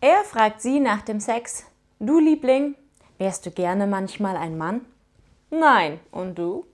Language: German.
Er fragt sie nach dem Sex. Du Liebling, wärst du gerne manchmal ein Mann? Nein. Und du?